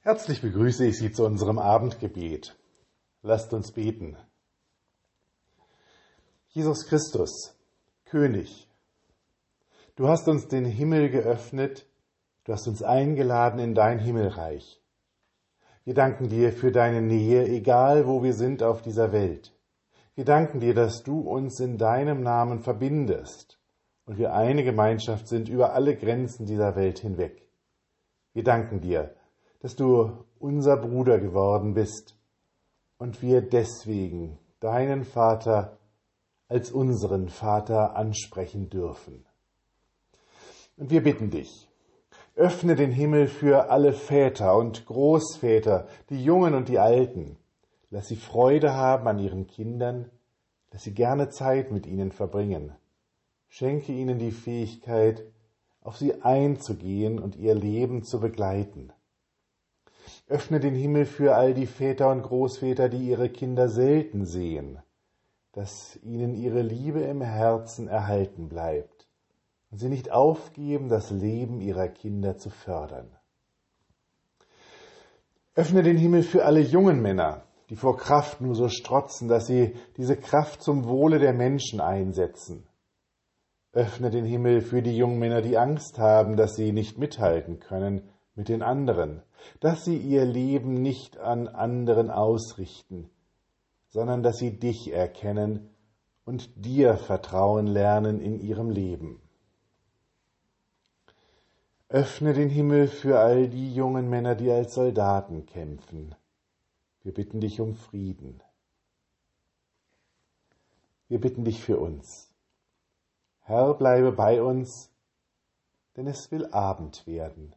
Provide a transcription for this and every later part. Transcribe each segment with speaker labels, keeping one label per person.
Speaker 1: Herzlich begrüße ich Sie zu unserem Abendgebet. Lasst uns beten. Jesus Christus, König, du hast uns den Himmel geöffnet, du hast uns eingeladen in dein Himmelreich. Wir danken dir für deine Nähe, egal wo wir sind auf dieser Welt. Wir danken dir, dass du uns in deinem Namen verbindest und wir eine Gemeinschaft sind über alle Grenzen dieser Welt hinweg. Wir danken dir, dass du unser Bruder geworden bist und wir deswegen deinen Vater als unseren Vater ansprechen dürfen. Und wir bitten dich, öffne den Himmel für alle Väter und Großväter, die Jungen und die Alten. Lass sie Freude haben an ihren Kindern, lass sie gerne Zeit mit ihnen verbringen. Schenke ihnen die Fähigkeit, auf sie einzugehen und ihr Leben zu begleiten. Öffne den Himmel für all die Väter und Großväter, die ihre Kinder selten sehen, dass ihnen ihre Liebe im Herzen erhalten bleibt und sie nicht aufgeben, das Leben ihrer Kinder zu fördern. Öffne den Himmel für alle jungen Männer, die vor Kraft nur so strotzen, dass sie diese Kraft zum Wohle der Menschen einsetzen. Öffne den Himmel für die jungen Männer, die Angst haben, dass sie nicht mithalten können mit den anderen, dass sie ihr Leben nicht an anderen ausrichten, sondern dass sie dich erkennen und dir vertrauen lernen in ihrem Leben. Öffne den Himmel für all die jungen Männer, die als Soldaten kämpfen. Wir bitten dich um Frieden. Wir bitten dich für uns. Herr, bleibe bei uns, denn es will Abend werden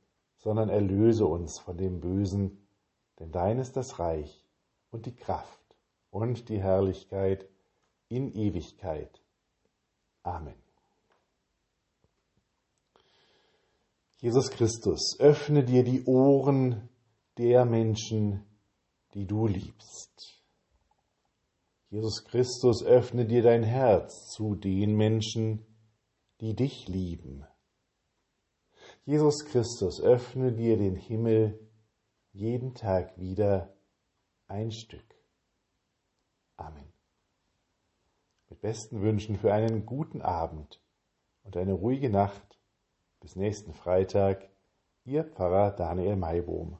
Speaker 1: sondern erlöse uns von dem Bösen, denn dein ist das Reich und die Kraft und die Herrlichkeit in Ewigkeit. Amen. Jesus Christus, öffne dir die Ohren der Menschen, die du liebst. Jesus Christus, öffne dir dein Herz zu den Menschen, die dich lieben. Jesus Christus, öffne dir den Himmel jeden Tag wieder ein Stück. Amen. Mit besten Wünschen für einen guten Abend und eine ruhige Nacht. Bis nächsten Freitag, Ihr Pfarrer Daniel Maibohm.